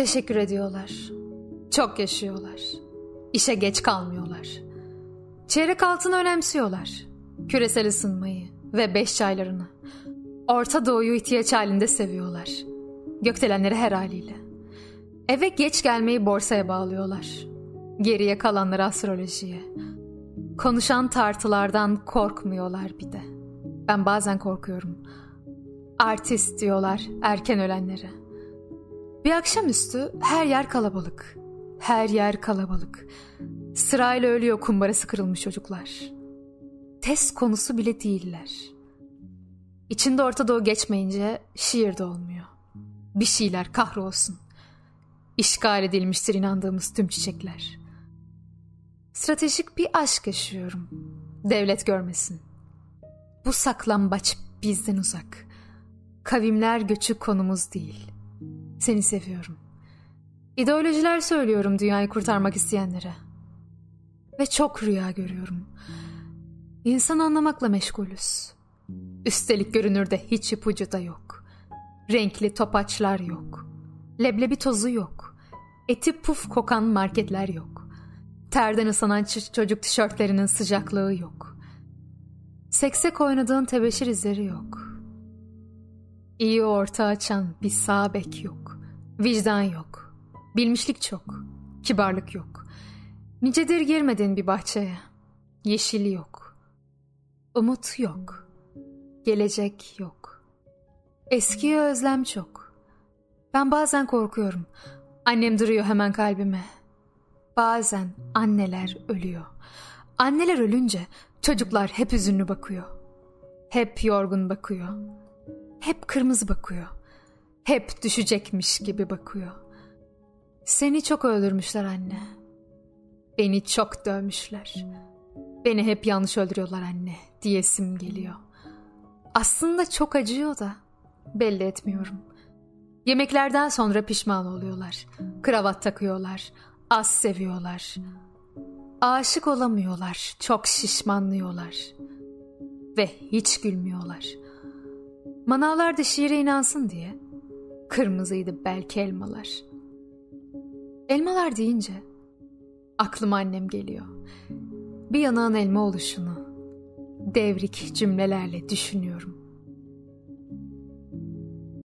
Teşekkür ediyorlar. Çok yaşıyorlar. İşe geç kalmıyorlar. Çeyrek altını önemsiyorlar. Küresel ısınmayı ve beş çaylarını. Orta Doğu'yu ihtiyaç halinde seviyorlar. Gökdelenleri her haliyle. Eve geç gelmeyi borsaya bağlıyorlar. Geriye kalanları astrolojiye. Konuşan tartılardan korkmuyorlar bir de. Ben bazen korkuyorum. Artist diyorlar erken ölenlere. Bir akşamüstü her yer kalabalık. Her yer kalabalık. Sırayla ölüyor kumbarası kırılmış çocuklar. Test konusu bile değiller. İçinde Orta Doğu geçmeyince şiir de olmuyor. Bir şeyler kahrolsun. İşgal edilmiştir inandığımız tüm çiçekler. Stratejik bir aşk yaşıyorum. Devlet görmesin. Bu saklambaç bizden uzak. Kavimler göçü konumuz değil. Seni seviyorum. İdeolojiler söylüyorum dünyayı kurtarmak isteyenlere. Ve çok rüya görüyorum. İnsan anlamakla meşgulüz. Üstelik görünürde hiç ipucu da yok. Renkli topaçlar yok. Leblebi tozu yok. Eti puf kokan marketler yok. Terden ıslanan çocuk tişörtlerinin sıcaklığı yok. Seksek oynadığın tebeşir izleri yok. İyi orta açan bir sağ bek yok. Vicdan yok. Bilmişlik çok. Kibarlık yok. Nicedir girmedin bir bahçeye. Yeşili yok. Umut yok. Gelecek yok. Eskiye özlem çok. Ben bazen korkuyorum. Annem duruyor hemen kalbime. Bazen anneler ölüyor. Anneler ölünce çocuklar hep üzünlü bakıyor. Hep yorgun bakıyor. Hep kırmızı bakıyor. Hep düşecekmiş gibi bakıyor. Seni çok öldürmüşler anne. Beni çok dövmüşler. Beni hep yanlış öldürüyorlar anne diyesim geliyor. Aslında çok acıyor da belli etmiyorum. Yemeklerden sonra pişman oluyorlar. Kravat takıyorlar. Az seviyorlar. Aşık olamıyorlar. Çok şişmanlıyorlar. Ve hiç gülmüyorlar. Manavlar da şiire inansın diye Kırmızıydı belki elmalar. Elmalar deyince aklıma annem geliyor. Bir yanağın elma oluşunu devrik cümlelerle düşünüyorum.